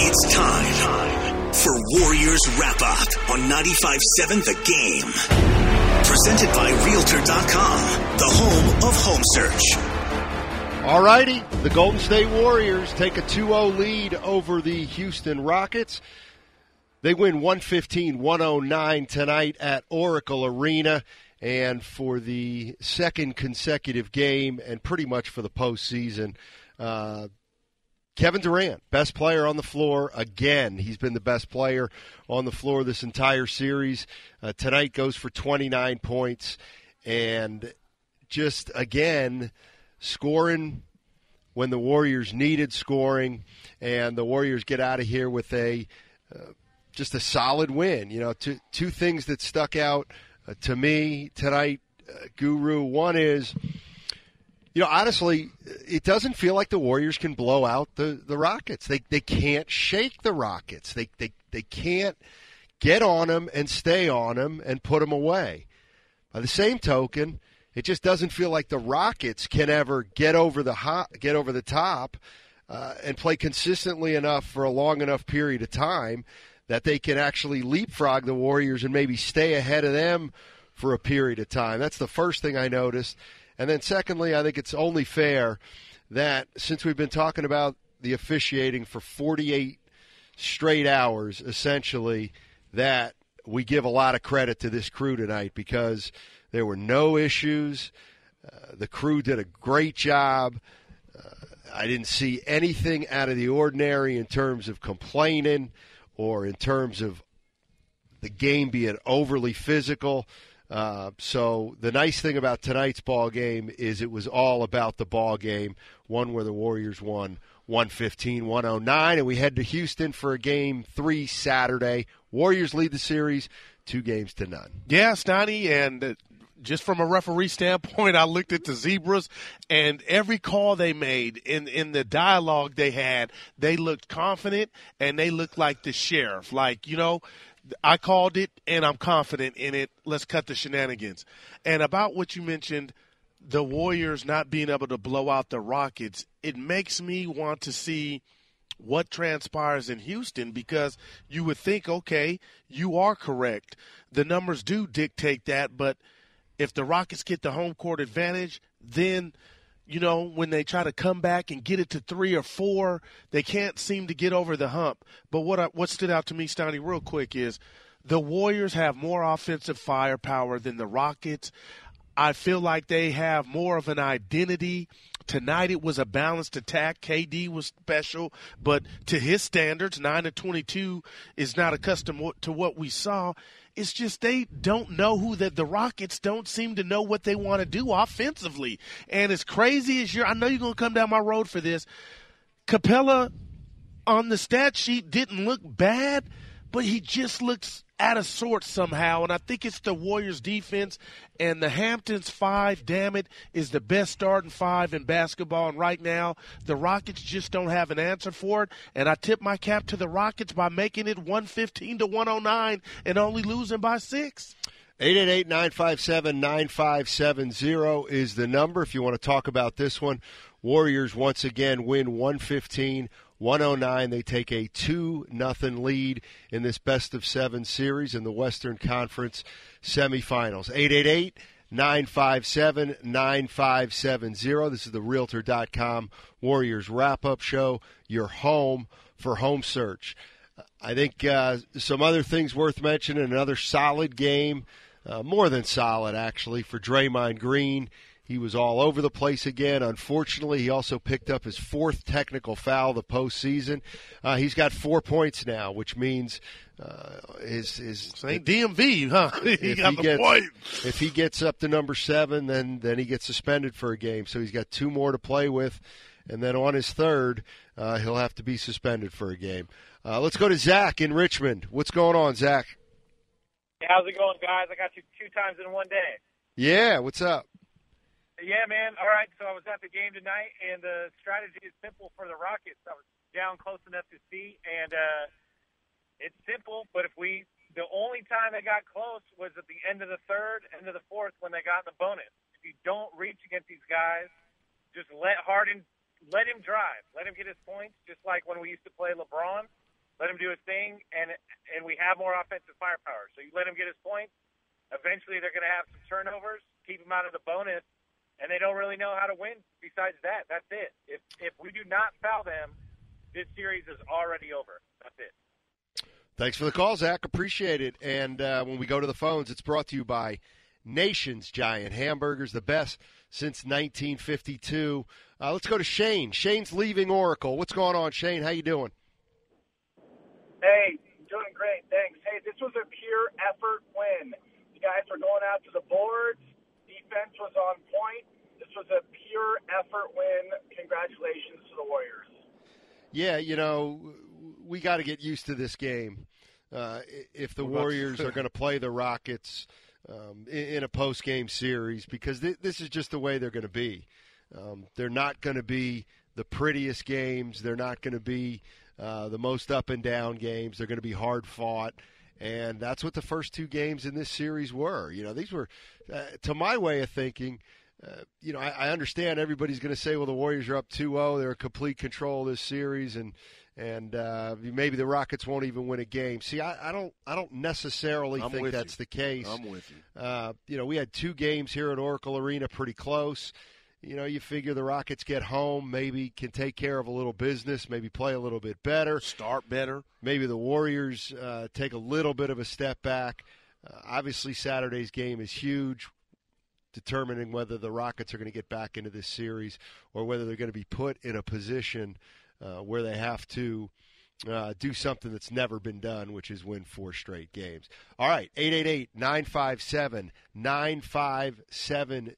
It's time for Warriors Wrap Up on 95.7 The Game. Presented by Realtor.com, the home of home search. All righty, the Golden State Warriors take a 2-0 lead over the Houston Rockets. They win 115-109 tonight at Oracle Arena. And for the second consecutive game, and pretty much for the postseason, uh, Kevin Durant, best player on the floor again. He's been the best player on the floor this entire series. Uh, tonight goes for 29 points, and just again scoring when the Warriors needed scoring, and the Warriors get out of here with a uh, just a solid win. You know, two two things that stuck out uh, to me tonight, uh, Guru. One is, you know, honestly, it doesn't feel like the Warriors can blow out the, the Rockets. They they can't shake the Rockets. They they they can't get on them and stay on them and put them away. By the same token, it just doesn't feel like the Rockets can ever get over the hot, get over the top uh, and play consistently enough for a long enough period of time that they can actually leapfrog the Warriors and maybe stay ahead of them for a period of time. That's the first thing I noticed. And then, secondly, I think it's only fair that since we've been talking about the officiating for 48 straight hours, essentially, that we give a lot of credit to this crew tonight because there were no issues. Uh, the crew did a great job. Uh, I didn't see anything out of the ordinary in terms of complaining or in terms of the game being overly physical. Uh, so the nice thing about tonight's ball game is it was all about the ball game, one where the Warriors won 115 109 and we head to Houston for a game 3 Saturday. Warriors lead the series two games to none. Yeah, Stoney, and just from a referee standpoint, I looked at the zebras and every call they made in in the dialogue they had, they looked confident and they looked like the sheriff. Like you know, I called it and I'm confident in it. Let's cut the shenanigans. And about what you mentioned, the Warriors not being able to blow out the Rockets, it makes me want to see what transpires in Houston because you would think, okay, you are correct. The numbers do dictate that, but if the Rockets get the home court advantage, then you know when they try to come back and get it to three or four, they can't seem to get over the hump. But what I, what stood out to me, Stoney, real quick is the Warriors have more offensive firepower than the Rockets. I feel like they have more of an identity. Tonight it was a balanced attack. KD was special, but to his standards, 9 to 22 is not accustomed to what we saw. It's just they don't know who the, the Rockets don't seem to know what they want to do offensively. And as crazy as you're, I know you're going to come down my road for this. Capela on the stat sheet didn't look bad, but he just looks out of sorts somehow. And I think it's the Warriors defense and the Hamptons five, damn it, is the best starting five in basketball. And right now, the Rockets just don't have an answer for it. And I tip my cap to the Rockets by making it 115 to 109 and only losing by six. 888-957-9570 is the number if you want to talk about this one. Warriors once again win 115 109. They take a 2 nothing lead in this best of seven series in the Western Conference semifinals. 888 957 9570. This is the Realtor.com Warriors wrap up show, your home for home search. I think uh, some other things worth mentioning another solid game, uh, more than solid actually, for Draymond Green. He was all over the place again. Unfortunately, he also picked up his fourth technical foul the postseason. Uh, he's got four points now, which means uh, his his St. DMV, huh? he got he the gets, point. If he gets up to number seven, then then he gets suspended for a game. So he's got two more to play with, and then on his third, uh, he'll have to be suspended for a game. Uh, let's go to Zach in Richmond. What's going on, Zach? How's it going, guys? I got you two times in one day. Yeah, what's up? Yeah, man. All right. So I was at the game tonight, and the strategy is simple for the Rockets. I was down close enough to see, and uh, it's simple. But if we, the only time they got close was at the end of the third, end of the fourth, when they got the bonus. If you don't reach against these guys, just let Harden, let him drive, let him get his points, just like when we used to play LeBron. Let him do his thing, and and we have more offensive firepower. So you let him get his points. Eventually, they're going to have some turnovers, keep him out of the bonus, and they don't really know how to win. Besides that, that's it. If if we do not foul them, this series is already over. That's it. Thanks for the call, Zach. Appreciate it. And uh, when we go to the phones, it's brought to you by Nation's Giant Hamburgers, the best since 1952. Uh, let's go to Shane. Shane's leaving Oracle. What's going on, Shane? How you doing? Hey, doing great, thanks. Hey, this was a pure effort win. You guys were going out to the boards. Defense was on point. This was a pure effort win. Congratulations to the Warriors. Yeah, you know, we got to get used to this game. Uh, if the Warriors are going to play the Rockets um, in, in, a post game series, because th- this is just the way they're going to be. Um, they're not going to be the prettiest games. They're not going to be uh, the most up and down games. They're going to be hard fought. And that's what the first two games in this series were. You know, these were, uh, to my way of thinking, uh, you know, I, I understand everybody's going to say, well, the Warriors are up 2 0. They're in complete control of this series. And, and uh, maybe the Rockets won't even win a game. See, I, I don't, I don't necessarily I'm think that's you. the case. I'm with you. Uh, you know, we had two games here at Oracle Arena, pretty close. You know, you figure the Rockets get home, maybe can take care of a little business, maybe play a little bit better, start better. Maybe the Warriors uh, take a little bit of a step back. Uh, obviously, Saturday's game is huge, determining whether the Rockets are going to get back into this series or whether they're going to be put in a position uh, where they have to uh, do something that's never been done, which is win four straight games. All right, 888 957 9570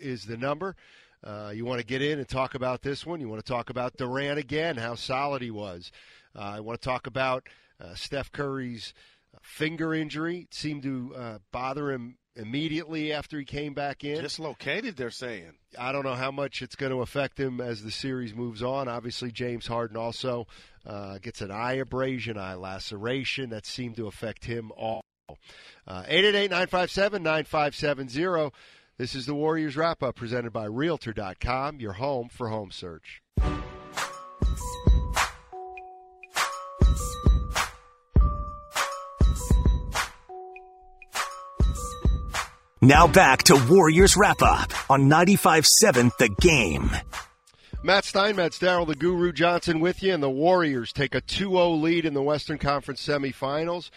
is the number. Uh, you want to get in and talk about this one. You want to talk about Durant again, how solid he was. Uh, I want to talk about uh, Steph Curry's finger injury. It seemed to uh, bother him immediately after he came back in. Dislocated, they're saying. I don't know how much it's going to affect him as the series moves on. Obviously, James Harden also uh, gets an eye abrasion, eye laceration that seemed to affect him all. Uh, 888 957 9570. This is the Warriors wrap up presented by Realtor.com, your home for home search. Now back to Warriors wrap up on 95.7 The Game. Matt Steinmetz, Daryl the Guru Johnson with you, and the Warriors take a 2 0 lead in the Western Conference semifinals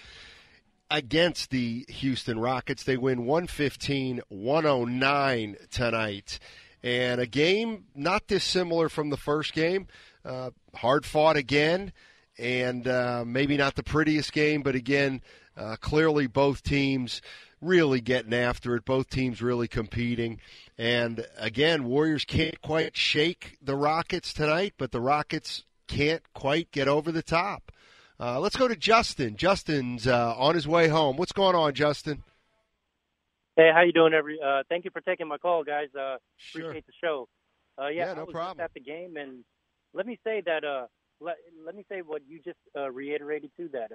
against the Houston Rockets. They win 115 109 tonight. And a game not dissimilar from the first game. Uh, hard fought again, and uh, maybe not the prettiest game, but again, uh, clearly both teams really getting after it. Both teams really competing. And again, Warriors can't quite shake the Rockets tonight, but the Rockets can't quite get over the top. Uh, let's go to Justin. Justin's uh, on his way home. What's going on, Justin? Hey, how you doing? Every uh, thank you for taking my call, guys. Uh, sure. Appreciate the show. Uh, yeah, yeah, no problem. At the game, and let me say that. Uh, let, let me say what you just uh, reiterated too. That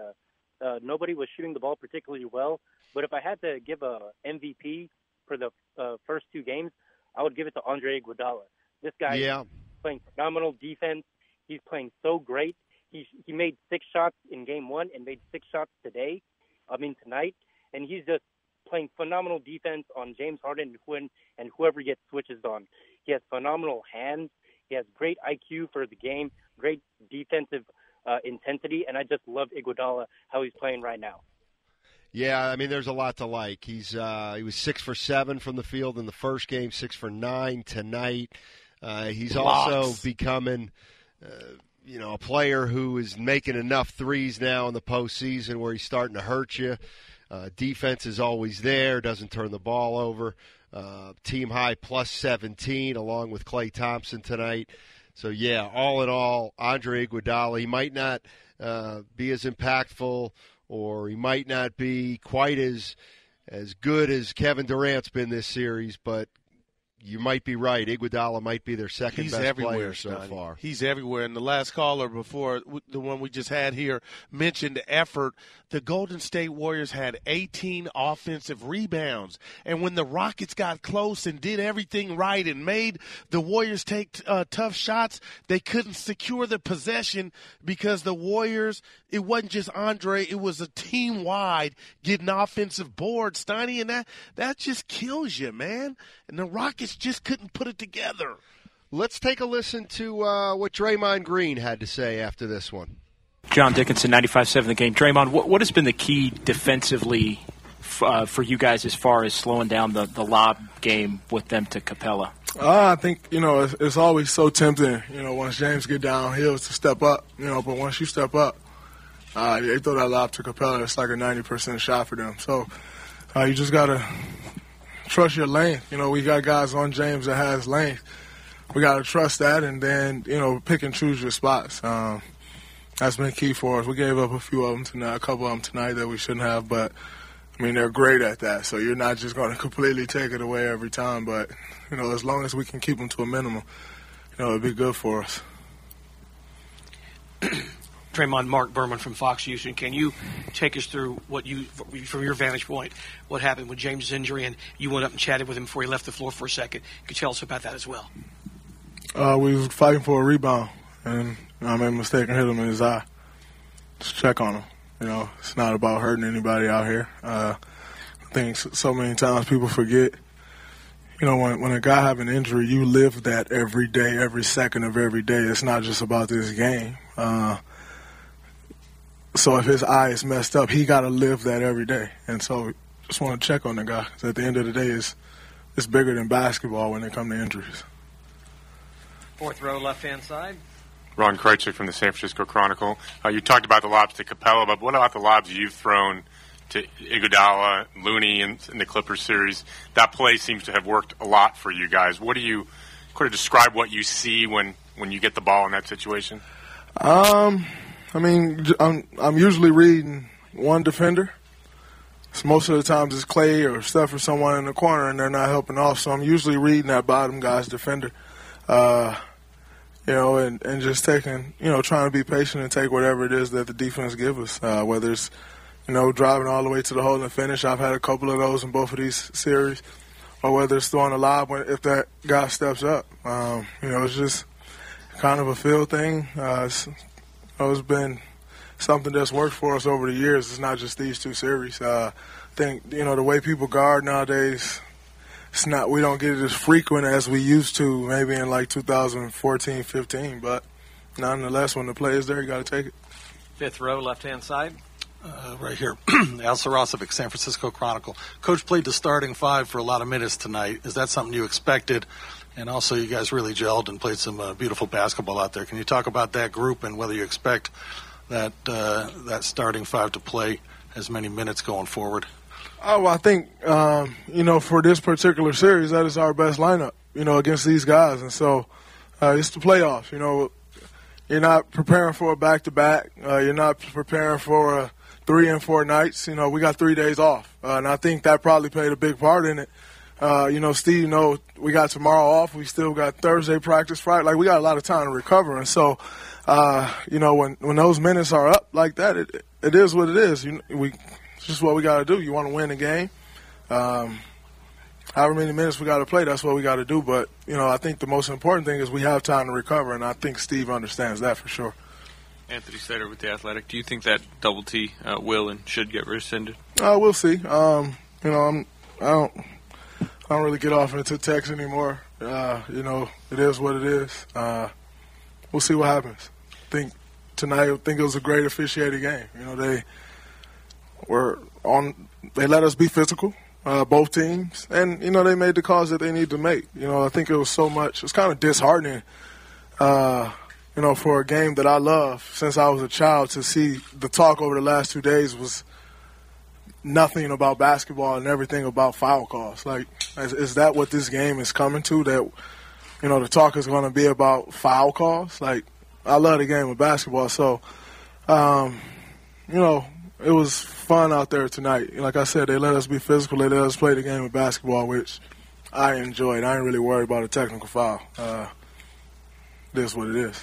uh, nobody was shooting the ball particularly well. But if I had to give a MVP for the uh, first two games, I would give it to Andre Iguodala. This guy yeah. is playing phenomenal defense. He's playing so great. He he made six shots in game one and made six shots today. I mean tonight, and he's just playing phenomenal defense on James Harden and and whoever gets switches on. He has phenomenal hands. He has great IQ for the game, great defensive uh, intensity, and I just love Iguodala how he's playing right now. Yeah, I mean, there's a lot to like. He's uh, he was six for seven from the field in the first game, six for nine tonight. Uh, he's also becoming, uh, you know, a player who is making enough threes now in the postseason where he's starting to hurt you. Uh, defense is always there, doesn't turn the ball over. Uh, team high plus 17, along with Klay Thompson tonight. So yeah, all in all, Andre Iguodala, he might not uh, be as impactful, or he might not be quite as as good as Kevin Durant's been this series, but you might be right. Iguodala might be their second He's best everywhere player so Donnie. far. He's everywhere. And the last caller before the one we just had here mentioned effort. The Golden State Warriors had 18 offensive rebounds, and when the Rockets got close and did everything right and made the Warriors take uh, tough shots, they couldn't secure the possession because the Warriors. It wasn't just Andre; it was a team wide getting offensive boards, Steiny, and that that just kills you, man. And the Rockets just couldn't put it together. Let's take a listen to uh, what Draymond Green had to say after this one. John Dickinson, 95-7 the game. Draymond, what, what has been the key defensively f- uh, for you guys as far as slowing down the, the lob game with them to Capela? Uh, I think you know it's, it's always so tempting. You know, once James get downhill to step up. You know, but once you step up, uh, they throw that lob to Capela. It's like a ninety percent shot for them. So uh, you just gotta trust your length. You know, we got guys on James that has length. We gotta trust that, and then you know pick and choose your spots. Um, that's been key for us. We gave up a few of them tonight, a couple of them tonight that we shouldn't have, but I mean they're great at that. So you're not just going to completely take it away every time, but you know as long as we can keep them to a minimum, you know it'd be good for us. Draymond, Mark Berman from Fox Houston. Can you take us through what you, from your vantage point, what happened with James' injury, and you went up and chatted with him before he left the floor for a second? Could you tell us about that as well? Uh, we was fighting for a rebound, and I made a mistake and hit him in his eye. Just check on him. You know, it's not about hurting anybody out here. Uh, I think so many times people forget. You know, when when a guy have an injury, you live that every day, every second of every day. It's not just about this game. Uh, so if his eye is messed up, he got to live that every day. And so, just want to check on the guy. 'cause at the end of the day, it's it's bigger than basketball when it comes to injuries. Fourth row, left hand side. Ron Kroichick from the San Francisco Chronicle. Uh, you talked about the lobs to Capela, but what about the lobs you've thrown to Iguodala, Looney, in, in the Clippers series? That play seems to have worked a lot for you guys. What do you kind of describe what you see when, when you get the ball in that situation? Um, I mean, I'm I'm usually reading one defender. So most of the times it's Klay or Steph or someone in the corner, and they're not helping off. So I'm usually reading that bottom guy's defender. Uh, you know, and, and just taking, you know, trying to be patient and take whatever it is that the defense gives us. Uh, whether it's, you know, driving all the way to the hole and finish. I've had a couple of those in both of these series. Or whether it's throwing a lob when, if that guy steps up. Um, you know, it's just kind of a feel thing. Uh, it's, it's been something that's worked for us over the years. It's not just these two series. Uh, I think, you know, the way people guard nowadays, it's not we don't get it as frequent as we used to maybe in like 2014 15 but nonetheless when the play is there you got to take it Fifth row, left hand side. Uh, right here, Al Saracevic, San Francisco Chronicle. Coach played the starting five for a lot of minutes tonight. Is that something you expected? And also, you guys really gelled and played some uh, beautiful basketball out there. Can you talk about that group and whether you expect that uh, that starting five to play as many minutes going forward? oh i think um, you know for this particular series that is our best lineup you know against these guys. And so uh, it's the playoffs you know. You're not preparing for a back to back you're not preparing for a three and four nights. You know we got three days off. Uh, and i think that probably played a big part in it uh, you know, Steve, you know, we got tomorrow off. We still got Thursday practice, Friday. Like, we got a lot of time to recover. And so, uh, you know, when, when those minutes are up like that, it, it is what it is. You, we, it's just what we got to do. You want to win the game. Um, however many minutes we got to play, that's what we got to do. But, you know, I think the most important thing is we have time to recover. And I think Steve understands that for sure. Anthony Slater with the Athletic. Do you think that double T uh, will and should get rescinded? Uh, we'll see. Um, you know, I'm, I don't, I don't really get off into text anymore. Uh, you know, it is what it is. Uh, we'll see what happens. I think tonight, I think it was a great officiated game. You know, they were on. They let us be physical, uh, both teams, and you know they made the calls that they need to make. You know, I think it was so much. It's kind of disheartening. Uh, you know, for a game that I love since I was a child, to see the talk over the last two days was nothing about basketball and everything about foul calls. Like, is, is that what this game is coming to? That you you know, the talk is going to be about foul calls. Like, I love the game of basketball, so, um, you know, it was fun out there tonight. Like I said, they let us be physical. They let us play the game of basketball, which I enjoyed. I ain't really worried about a technical foul. Uh, this what it is.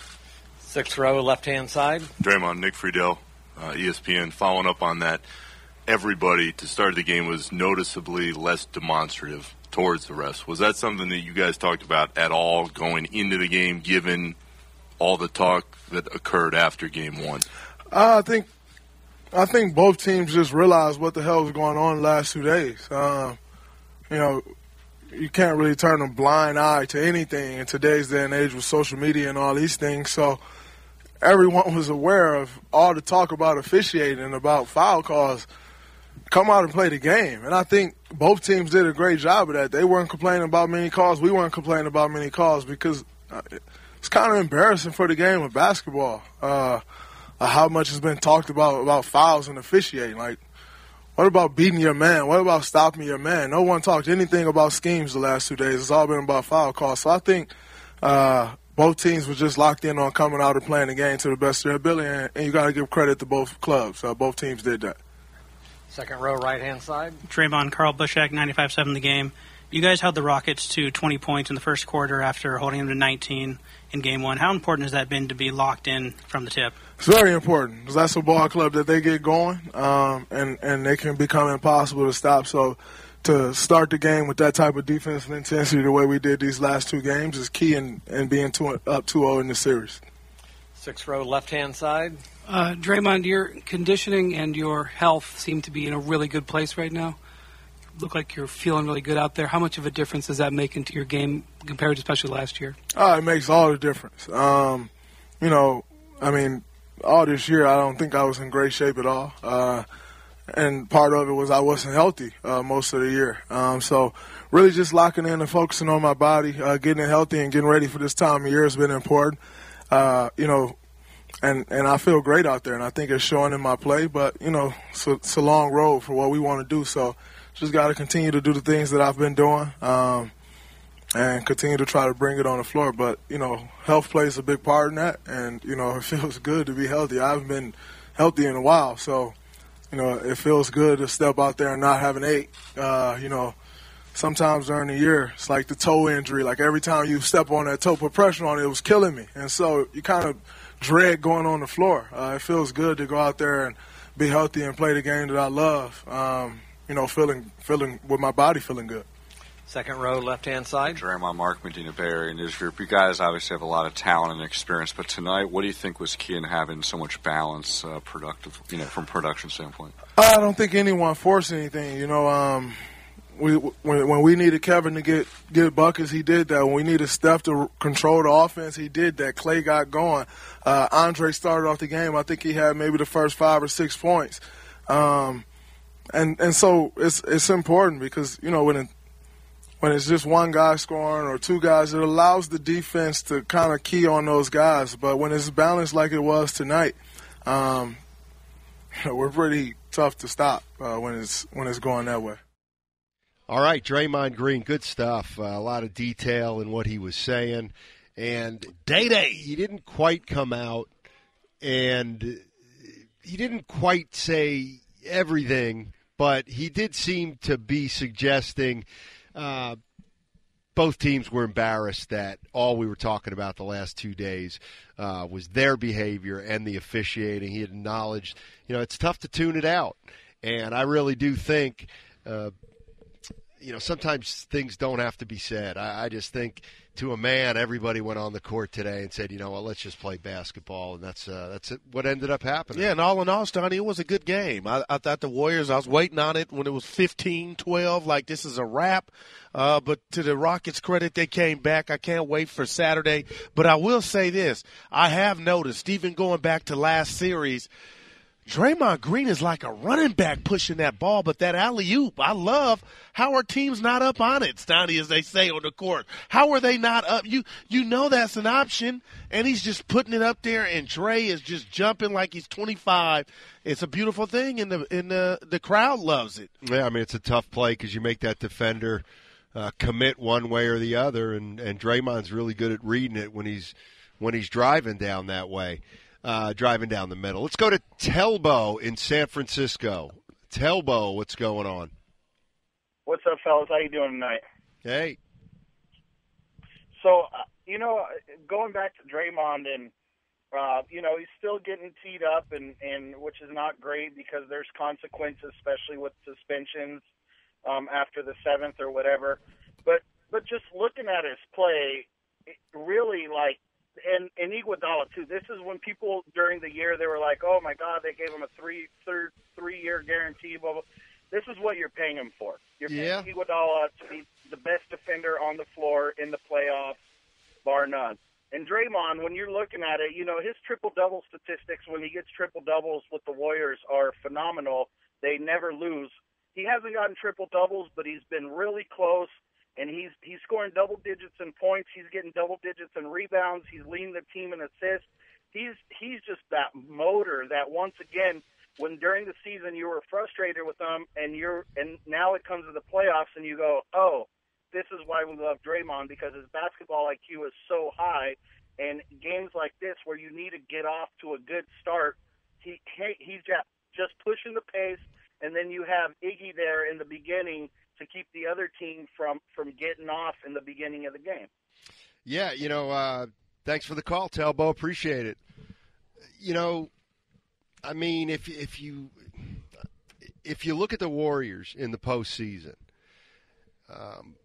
Sixth row, left hand side. Draymond, Nick Friedel, uh, ESPN, following up on that. Everybody to start the game was noticeably less demonstrative towards the refs. Was that something that you guys talked about at all going into the game, given all the talk that occurred after game one? Uh, I think I think both teams just realized what the hell was going on the last two days. Um, you know, you can't really turn a blind eye to anything in today's day and age with social media and all these things. So everyone was aware of all the talk about officiating about foul calls. Come out and play the game. And I think both teams did a great job of that. They weren't complaining about many calls. We weren't complaining about many calls because uh, it's kind of embarrassing for the game of basketball. Uh, how much has been talked about about fouls and officiating. Like, what about beating your man? What about stopping your man? No one talked anything about schemes the last two days. It's all been about foul calls. So I think uh, both teams were just locked in on coming out and playing the game to the best of their ability, and, and you got to give credit to both clubs. Uh, both teams did that. Second row, right hand side. Draymond, Carl Bushak, 95-7 the game. You guys held the Rockets to 20 points in the first quarter after holding them to 19 in game one. How important has that been to be locked in from the tip? It's very important because that's a ball club that they get going, um, and and they can become impossible to stop. So to start the game with that type of defensive intensity, the way we did these last two games, is key in, in being two, up 2-0 in the series. Sixth row, left hand side. Uh, Draymond, your conditioning and your health seem to be in a really good place right now. Look like you're feeling really good out there. How much of a difference does that make into your game compared to especially last year? Oh, it makes all the difference. Um, you know, I mean, all this year, I don't think I was in great shape at all. Uh, and part of it was I wasn't healthy uh, most of the year. Um, so really just locking in and focusing on my body, uh, getting it healthy and getting ready for this time of year has been important. Uh, you know, and and I feel great out there, and I think it's showing in my play. But you know, it's a, it's a long road for what we want to do. So just got to continue to do the things that I've been doing. Um, and continue to try to bring it on the floor. But you know, health plays a big part in that, and you know, it feels good to be healthy. I haven't been healthy in a while, so you know, it feels good to step out there and not have an ache. Uh, you know, sometimes during the year, it's like the toe injury. Like every time you step on that toe, put pressure on it, it was killing me, and so you kind of dread going on the floor. Uh, it feels good to go out there and be healthy and play the game that I love. Um, you know, feeling feeling with my body feeling good. Second row, left hand side. Draymond, Mark, Medina Bay Area News Group. You guys obviously have a lot of talent and experience, but tonight, what do you think was key in having so much balance, uh, productive, you know, from production standpoint? I don't think anyone forced anything. You know, um, we when, when we needed Kevin to get get buckets, he did that. When we needed Steph to control the offense, he did that. Klay got going. Uh, Andre started off the game. I think he had maybe the first five or six points. Um, and and so it's it's important because you know when it, when it's just one guy scoring or two guys, it allows the defense to kind of key on those guys. But when it's balanced like it was tonight, um, we're pretty tough to stop uh, when it's when it's going that way. All right, Draymond Green, good stuff. Uh, a lot of detail in what he was saying, and day day he didn't quite come out, and he didn't quite say everything, but he did seem to be suggesting uh, both teams were embarrassed that all we were talking about the last two days uh, was their behavior and the officiating. He acknowledged, you know, it's tough to tune it out, and I really do think. Uh, you know, sometimes things don't have to be said. I, I, just think, to a man, everybody went on the court today and said, you know what, let's just play basketball, and that's uh, that's what ended up happening. Yeah, and all in all, Stoney, it was a good game. I, I, thought the Warriors. I was waiting on it when it was 15-12, like this is a wrap. Uh, but to the Rockets' credit, they came back. I can't wait for Saturday. But I will say this: I have noticed, even going back to last series Draymond Green is like a running back pushing that ball, but that alley oop, I love. How are teams not up on it, Stoney, as they say on the court? How are they not up? You you know that's an option, and he's just putting it up there, and Dre is just jumping like he's 25. It's a beautiful thing, and the and the the crowd loves it. Yeah, I mean it's a tough play because you make that defender uh, commit one way or the other, and and Draymond's really good at reading it when he's when he's driving down that way, uh, driving down the middle. Let's go to Telbo in San Francisco. Telbo, what's going on? What's up, fellas? How you doing tonight? Hey. So, uh, you know, going back to Draymond and uh, you know, he's still getting teed up and and which is not great because there's consequences especially with suspensions um after the 7th or whatever. But but just looking at his play, it really like and and Iguodala too. This is when people during the year they were like, "Oh my God, they gave him a three third three year guarantee." Blah blah. This is what you're paying him for. You're paying Yeah. Iguodala to be the best defender on the floor in the playoffs, bar none. And Draymond, when you're looking at it, you know his triple double statistics when he gets triple doubles with the Warriors are phenomenal. They never lose. He hasn't gotten triple doubles, but he's been really close and he's he's scoring double digits in points. He's getting double digits in rebounds. He's leading the team in assists. He's he's just that motor that once again, when during the season you were frustrated with him, and you're and now it comes to the playoffs, and you go, oh, this is why we love Draymond because his basketball IQ is so high, and games like this where you need to get off to a good start, he he- he's just just pushing the pace, and then you have Iggy there in the beginning to keep the other team from from getting off in the beginning of the game. Yeah, you know, uh, thanks for the call, Telbo. Appreciate it. You know, I mean, if if you if you look at the Warriors in the postseason, um,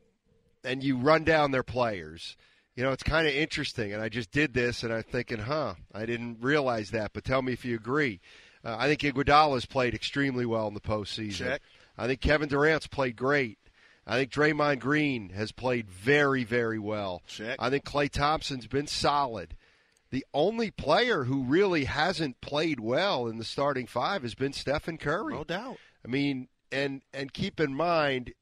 and you run down their players, you know, it's kind of interesting. And I just did this, and I'm thinking, huh, I didn't realize that. But tell me if you agree. Uh, I think Iguodala's played extremely well in the postseason. Check. I think Kevin Durant's played great. I think Draymond Green has played very, very well. Check. I think Klay Thompson's been solid. The only player who really hasn't played well in the starting five has been Stephen Curry. No doubt. I mean, and and keep in mind,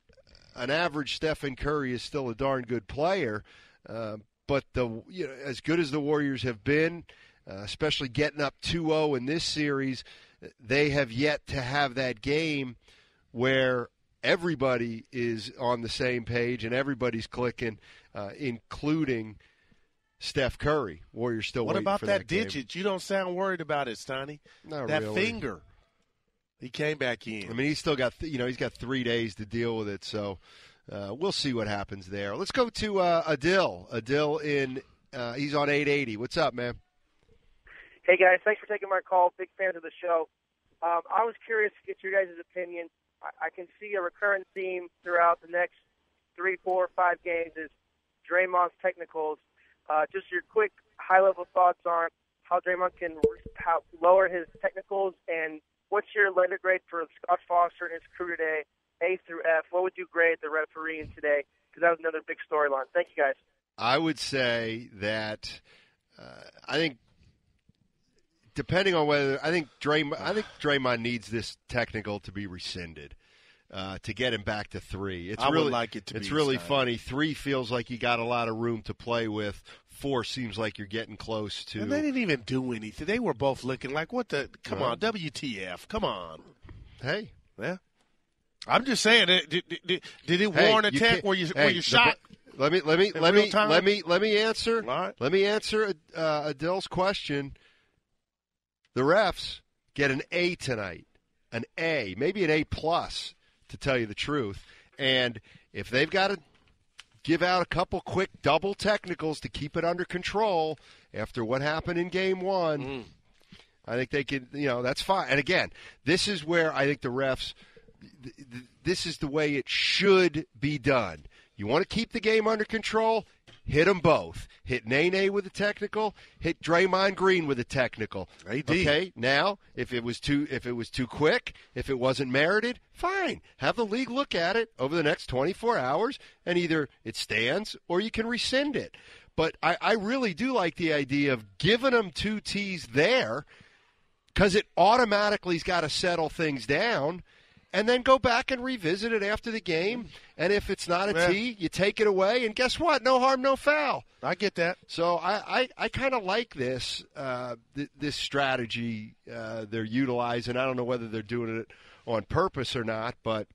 an average Stephen Curry is still a darn good player. Uh, but the you know, as good as the Warriors have been, uh, especially getting up 2-0 in this series, they have yet to have that game where everybody is on the same page and everybody's clicking, uh, including Steph Curry. Warriors still What about for that, that, game. digit? You don't sound worried about it, Stoney. Not that really. finger. He came back in. I mean, he's still got th- you know he's got three days to deal with it, so uh, we'll see what happens there. Let's go to uh, Adil. Adil in uh, he's on 880. What's up, man? Hey guys, thanks for taking my call. Big fan of the show. Um, I was curious to get your guys' opinion. I, can see a recurrent theme throughout the next three, four, five games is Draymond's technicals. Uh, just your quick, high-level thoughts on how Draymond can how, lower his technicals, and what's your letter grade for Scott Foster and his crew today, A through F? What would you grade the refereeing today? Because that was another big storyline. Thank you guys. I would say that uh, I think depending on whether I think Draymond, I think Draymond needs this technical to be rescinded. Uh, to get him back to three, it's I would really like it to It's really funny. Three feels like you got a lot of room to play with. Four seems like you're getting close to. And they didn't even do anything. They were both looking like, what the? Come on, WTF? Come on. Hey. Yeah. I'm just saying, did, did, did, did it Hey, warrant a you tech can't- where you hey, where you the- shot? Let me let me let me time? let me let me answer. Let me answer uh, Adele's question. The refs get an A tonight, an A, maybe an A plus, to tell you the truth. And if they've got to give out a couple quick double technicals to keep it under control after what happened in Game One, Mm. I think they can. You know, that's fine. And again, this is where I think the refs th- th- this is the way it should be done. You want to keep the game under control? Hit them both. Hit Nene with a technical. Hit Draymond Green with a technical. Okay. Now, if it was too if it was too quick, if it wasn't merited, fine. Have the league look at it over the next 24 hours, and either it stands or you can rescind it. But I, I really do like the idea of giving them two T's there because it automatically's got to settle things down and then go back and revisit it after the game. And if it's not a Yeah. T, you take it away, and guess what? No harm, no foul. I get that. So I, I, I kind of like this uh, th- this strategy uh, they're utilizing. I don't know whether they're doing it on purpose or not, but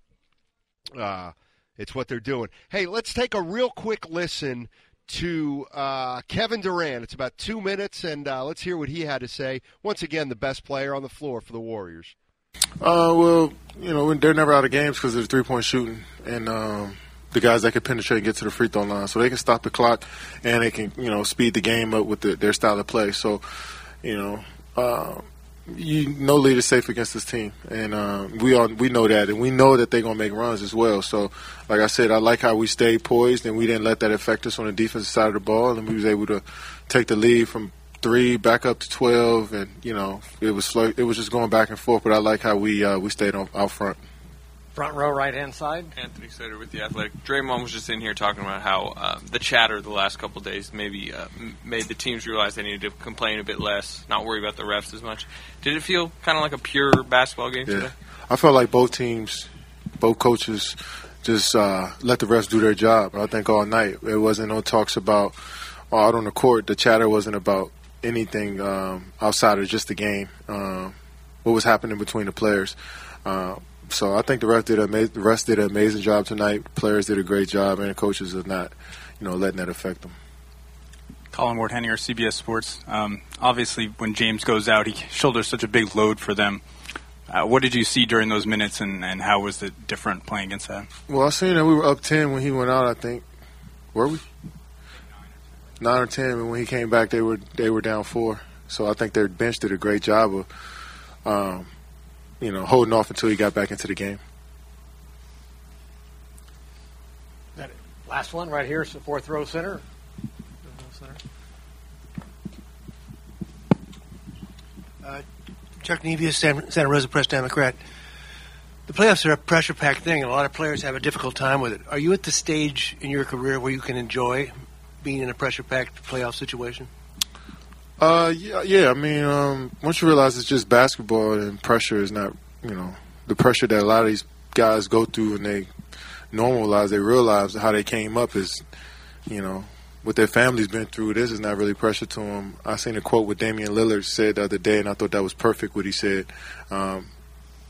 uh, It's what they're doing. Hey, let's take a real quick listen to uh, Kevin Durant. It's about two minutes, and uh, let's hear what he had to say. Once again, the best player on the floor for the Warriors. Uh, well, you know, they're never out of games because of the three point shooting and um, the guys that can penetrate and get to the free throw line. So they can stop the clock and they can, you know, speed the game up with the, their style of play. So, you know, uh, you no lead is safe against this team, and uh, we all we know that, and we know that they're gonna make runs as well. So, like I said, I like how we stayed poised and we didn't let that affect us on the defensive side of the ball, and we was able to take the lead from three back up to twelve, and you know it was slow it was just going back and forth. But I like how we uh, we stayed on, out front. Front row, right hand side. Anthony Slater with the Athletic. Draymond was just in here talking about how uh, the chatter the last couple days maybe uh, made the teams realize they needed to complain a bit less, not worry about the refs as much. Did it feel kind of like a pure basketball game yeah. today? I felt like both teams, both coaches, just uh, let the refs do their job. I think all night it wasn't no talks about oh, out on the court. The chatter wasn't about anything um, outside of just the game. Um, what was happening between the players. Uh, so I think the rest did a the rest did an amazing job tonight. Players did a great job, and the coaches are not, you know, letting that affect them. Colin Ward Henninger, CBS Sports. Um, obviously, when James goes out, he shoulders such a big load for them. Uh, what did you see during those minutes, and, and how was it different playing against that? Well, I seen that we were up ten when he went out. I think were we nine or ten, and when he came back, they were they were down four. So I think their bench did a great job of. Um, you know, holding off until he got back into the game. That last one right here is the fourth row center. Uh, Chuck Nevius, Santa Rosa Press Democrat. The playoffs are a pressure-packed thing, and a lot of players have a difficult time with it. Are you at the stage in your career where you can enjoy being in a pressure-packed playoff situation? Uh, yeah, yeah. I mean, um, once you realize it's just basketball and pressure is not, you know, the pressure that a lot of these guys go through and they normalize, they realize how they came up is, you know, what their family's been through. This is not really pressure to them. I seen a quote what Damian Lillard said the other day, and I thought that was perfect. What he said. Um,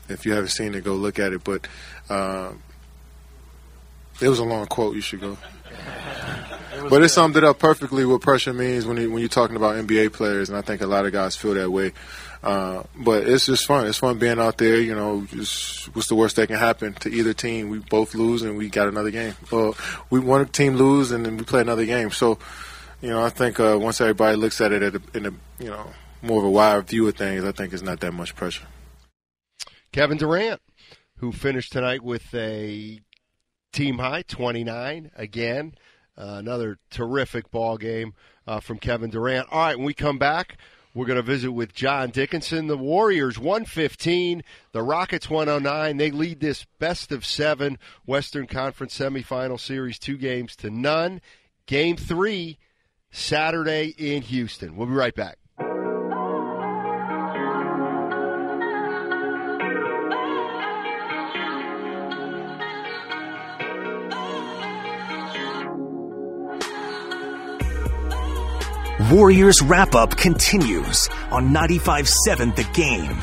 if you haven't seen it, go look at it. But uh, it was a long quote. You should go. but it summed it up perfectly what pressure means when you, when you're talking about NBA players, and I think a lot of guys feel that way. Uh, but it's just fun. It's fun being out there. You know, just what's the worst that can happen to either team? We both lose and we got another game. Well, we one team lose and then we play another game. So, you know, I think uh, once everybody looks at it at a, in a you know more of a wide view of things, I think it's not that much pressure. Kevin Durant, who finished tonight with a team high 29 again. Uh, another terrific ball game uh, from Kevin Durant. All right, when we come back, we're going to visit with John Dickinson. The Warriors 115, the Rockets 109. They lead this best of seven Western Conference semifinal series, two games to none. Game three, Saturday in Houston. We'll be right back. Warriors wrap up continues on 95.7 The Game.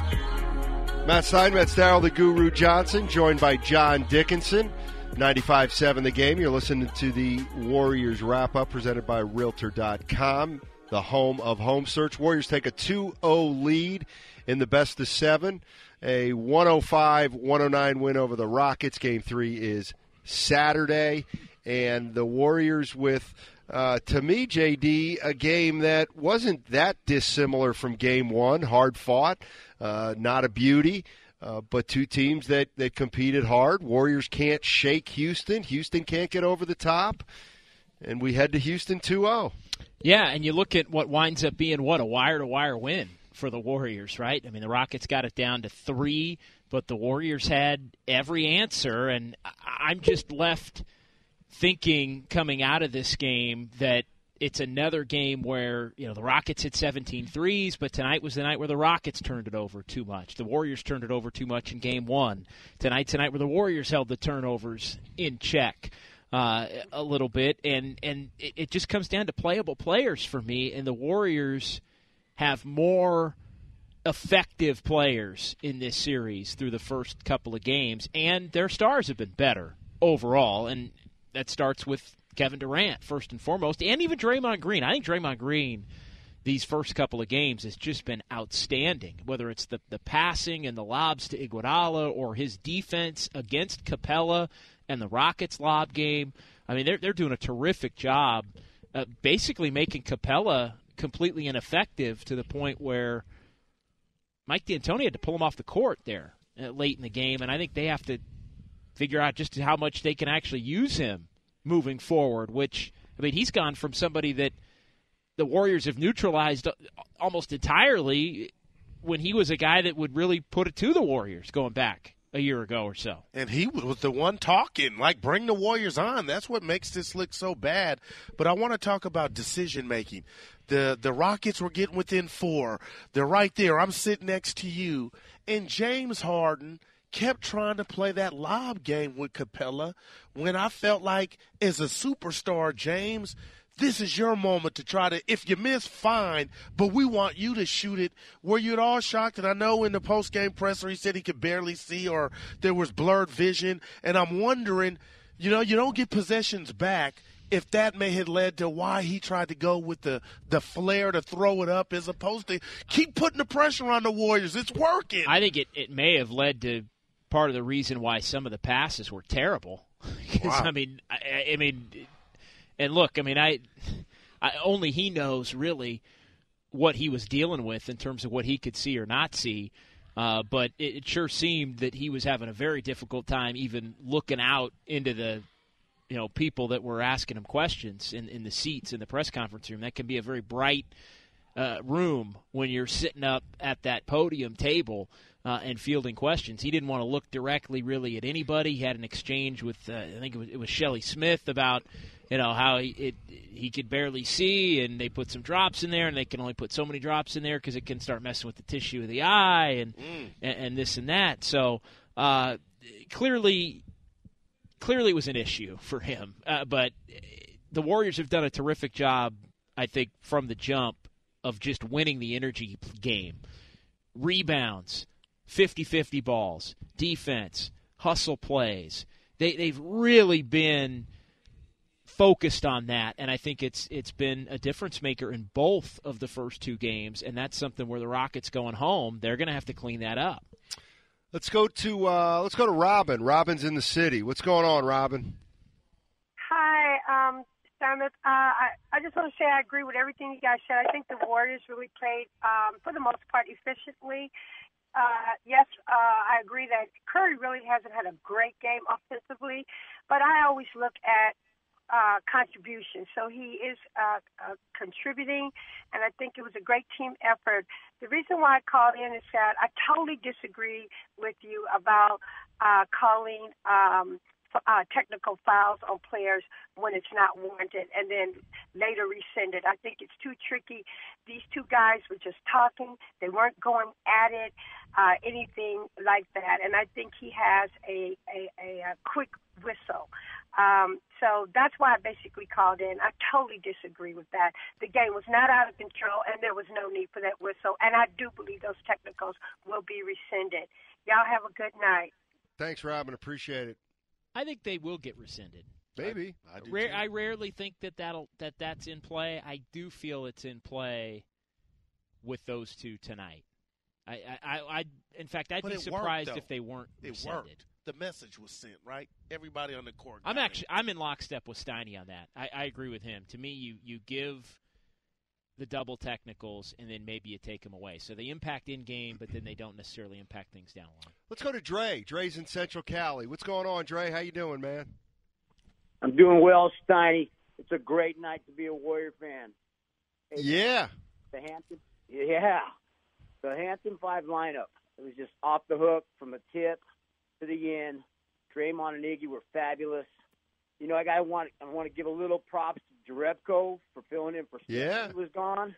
Matt Steinmetz, Daryl the Guru Johnson, joined by John Dickinson. 95.7 The Game. You're listening to the Warriors wrap up presented by Realtor.com, the home of home search. Warriors take a 2 0 lead in the best of seven. A 105 109 win over the Rockets. Game three is Saturday. And the Warriors with uh, to me, JD, a game that wasn't that dissimilar from game one. Hard fought, uh, not a beauty, uh, but two teams that, that competed hard. Warriors can't shake Houston. Houston can't get over the top. And we head to Houston 2 0. Yeah, and you look at what winds up being what a wire to wire win for the Warriors, right? I mean, the Rockets got it down to three, but the Warriors had every answer, and I'm just left thinking coming out of this game that it's another game where you know the Rockets hit 17 threes, but tonight was the night where the Rockets turned it over too much. The Warriors turned it over too much in Game One. Tonight, tonight where the Warriors held the turnovers in check uh, a little bit, and and it, it just comes down to playable players for me. And the Warriors have more effective players in this series through the first couple of games, and their stars have been better overall, and that starts with Kevin Durant first and foremost, and even Draymond Green. I think Draymond Green these first couple of games has just been outstanding. Whether it's the the passing and the lobs to Iguodala or his defense against Capela and the Rockets lob game. I mean, they're they're doing a terrific job, uh, basically making Capela completely ineffective to the point where Mike D'Antoni had to pull him off the court there uh, late in the game, and I think they have to figure out just how much they can actually use him moving forward. Which I mean, he's gone from somebody that the Warriors have neutralized almost entirely when he was a guy that would really put it to the Warriors going back a year ago or so. And he was the one talking, like, bring the Warriors on. That's what makes this look so bad. But I want to talk about decision making. The the Rockets were getting within four. They're right there. I'm sitting next to you. And James Harden kept trying to play that lob game with Capela when I felt like as a superstar, James – this is your moment to try to if you miss fine but we want you to shoot it. Were you at all shocked? And i know in the post-game presser he said he could barely see or there was blurred vision. And i'm wondering you know you don't get possessions back if that may have led to why he tried to go with the the flair to throw it up as opposed to keep putting the pressure on the warriors. It's working. I think it, it may have led to part of the reason why some of the passes were terrible because wow. i mean I, I mean and look, I mean, I, I only he knows really what he was dealing with in terms of what he could see or not see. Uh, but it, it sure seemed that he was having a very difficult time even looking out into the you know people that were asking him questions in, in the seats in the press conference room. That can be a very bright uh, room when you're sitting up at that podium table uh, and fielding questions. He didn't want to look directly really at anybody. He had an exchange with uh, I think it was, it was Shelley Smith about you know how he it, he could barely see, and they put some drops in there, and they can only put so many drops in there because it can start messing with the tissue of the eye, and mm. and, and, this and that. So uh, clearly, clearly, it was an issue for him. Uh, but the Warriors have done a terrific job, I think, from the jump of just winning the energy game, rebounds, 50-50 balls, defense, hustle plays. They they've really been focused on that, and I think it's it's been a difference maker in both of the first two games, and that's something where the Rockets going home, they're going to have to clean that up. Let's go to uh, let's go to Robin. Robin's in the city. What's going on, Robin? Hi, um, Simon. Uh, I I just want to say I agree with everything you guys said. I think the Warriors really played, um, for the most part, efficiently. Uh, yes, uh, I agree that Curry really hasn't had a great game offensively, but I always look at uh, contribution. So he is uh, uh, contributing, and I think it was a great team effort. The reason why I called in is that I totally disagree with you about uh, calling um, uh, technical fouls on players when it's not warranted and then later rescinded. I think it's too tricky. These two guys were just talking. They weren't going at it, uh, anything like that. And I think he has a, a, a, a quick whistle. Um, so that's why I basically called in. I totally disagree with that. The game was not out of control, and there was no need for that whistle. And I do believe those technicals will be rescinded. Y'all have a good night. Thanks, Robin. Appreciate it. I think they will get rescinded. Maybe I, I, Rare, I rarely think that that'll that that's in play. I do feel it's in play with those two tonight. I, I, I in fact, I'd but be surprised worked, if they weren't. It rescinded. worked. The message was sent, right? Everybody on the court. I'm actually, it. I'm in lockstep with Steiny on that. I, I agree with him. To me, you you give the double technicals, and then maybe you take them away. So they impact in game, but then they don't necessarily impact things down the line. Let's go to Dre. Dre's in Central Cali. What's going on, Dre? How you doing, man? I'm doing well, Steiny. It's a great night to be a Warrior fan. Hey, yeah. The Hampton, yeah, the Hampton Five lineup. It was just off the hook from the tip to the end. Draymond and Iggy were fabulous. You know, I got want I want to give a little props Jerebko for filling in for Steph yeah. was gone.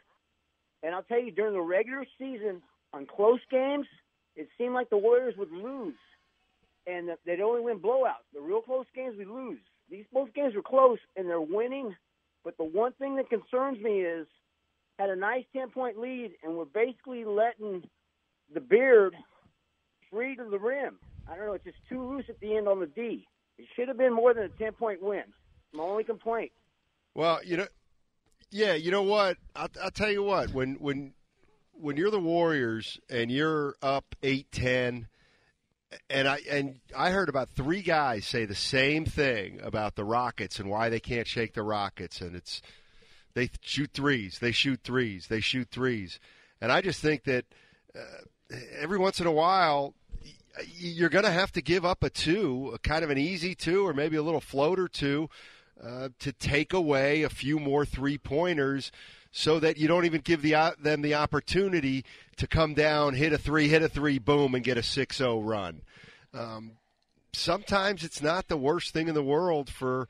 And I'll tell you, during the regular season, on close games, it seemed like the Warriors would lose, and they'd only win blowouts. The real close games, we lose. These both games were close, and they're winning. But the one thing that concerns me is had a nice ten point lead, and we're basically letting the beard free to the rim. I don't know. It's just too loose at the end on the D. It should have been more than a ten point win. My only complaint. Well, you know, yeah, you know what? I'll, I'll tell you what. When when when you're the Warriors and you're up eight ten, and I and I heard about three guys say the same thing about the Rockets and why they can't shake the Rockets, and it's they shoot threes, they shoot threes, they shoot threes, and I just think that uh, every once in a while you're going to have to give up a two, a kind of an easy two, or maybe a little floater two, uh, to take away a few more three pointers, so that you don't even give the them the opportunity to come down, hit a three, hit a three, boom, and get a 6-0 run. Um, sometimes it's not the worst thing in the world for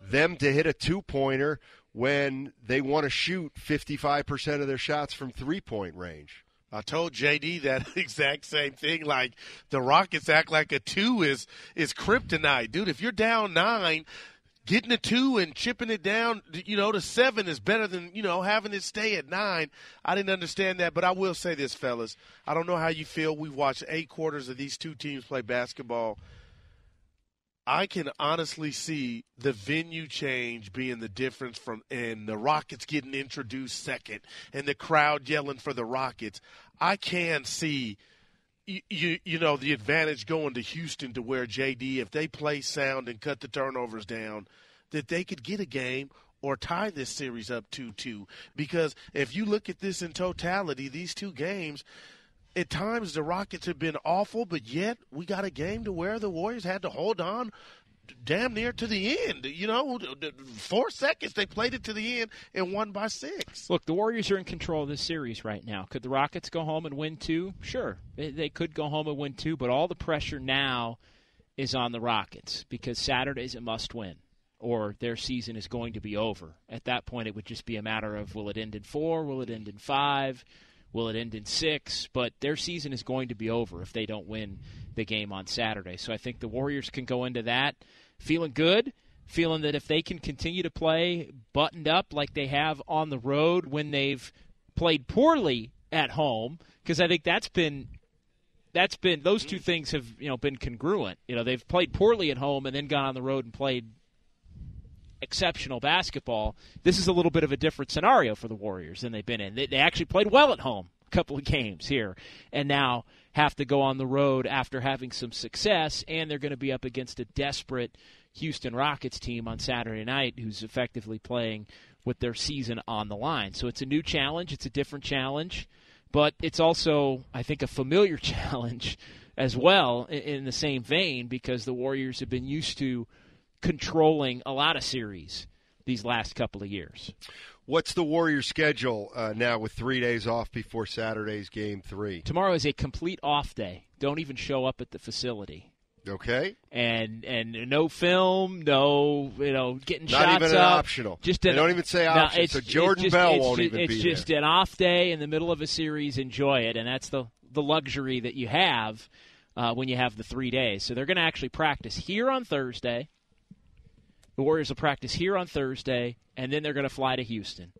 them to hit a two pointer when they want to shoot 55% of their shots from three point range. I told JD that exact same thing. Like the Rockets act like a two is is kryptonite, dude. If you're down nine, getting a two and chipping it down, you know, to seven is better than you know having it stay at nine. I didn't understand that, but I will say this, fellas. I don't know how you feel. We've watched eight quarters of these two teams play basketball. I can honestly see the venue change being the difference from and the Rockets getting introduced second and the crowd yelling for the Rockets. I can see you, you, know the advantage going to Houston to where JD if they play sound and cut the turnovers down that they could get a game or tie this series up 2-2 because if you look at this in totality these two games at times the Rockets have been awful, but yet we got a game to where the Warriors had to hold on damn near to the end. You know, four seconds they played it to the end and won by six. Look, the Warriors are in control of this series right now. Could the Rockets go home and win two? Sure, they could go home and win two, but all the pressure now is on the Rockets because Saturday is a must-win. Or their season is going to be over. At that point, it would just be a matter of will it end in four? Will it end in five? Will it end in six? But their season is going to be over if they don't win the game on Saturday. So I think the Warriors can go into that feeling good, feeling that if they can continue to play buttoned up like they have on the road when they've played poorly at home, because I think that's been that's been those two things have you know been congruent. You know they've played poorly at home and then gone on the road and played exceptional basketball. This is a little bit of a different scenario for the Warriors than they've been in. They, they actually played well at home a couple of games here, and now have to go on the road after having some success, and they're going to be up against a desperate Houston Rockets team on Saturday night who's effectively playing with their season on the line. So it's a new challenge, it's a different challenge, but it's also, I think, a familiar challenge as well in the same vein because the Warriors have been used to controlling a lot of series these last couple of years. What's the Warriors' schedule uh, now with three days off before Saturday's game three? Tomorrow is a complete off day. Don't even show up at the facility. Okay. And and no film, no you know getting Not shots even an up. optional. Just They don't even say no, it's- so it's Jordan just- Bell won't even It's be just an off day in the middle of a series. Enjoy it, and that's the the luxury that you have uh, when you have the three days. So they're going to actually practice here on Thursday. The Warriors will practice here on Thursday, and then they're going to fly to Houston.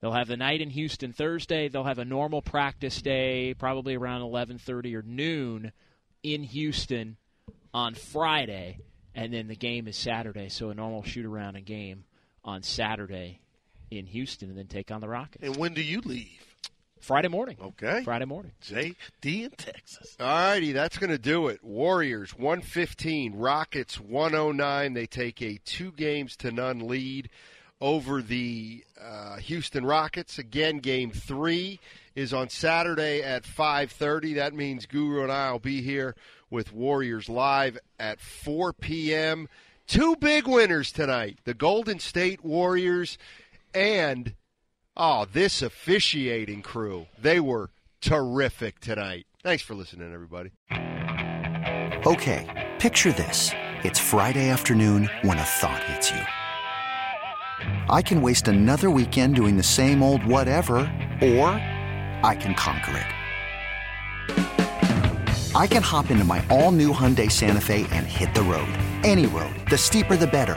They'll have the night in Houston Thursday. They'll have a normal practice day, probably around 11:30 or noon, in Houston on Friday, and then the game is Saturday. So a normal shoot around and game on Saturday in Houston, and then take on the Rockets. And when do you leave? Friday morning. Okay. Friday morning. JD in Texas. All righty, that's going to do it. Warriors 115, Rockets 109. They take a two games to none lead over the uh, Houston Rockets. Again, game three is on Saturday at 5:30. That means Guru and I will be here with Warriors live at 4 p.m. Two big winners tonight: the Golden State Warriors and oh, this officiating crew. They were terrific tonight. Thanks for listening, everybody. Okay, picture this. It's Friday afternoon when a thought hits you. I can waste another weekend doing the same old whatever, or I can conquer it. I can hop into my all new Hyundai Santa Fe and hit the road. Any road. The steeper, the better.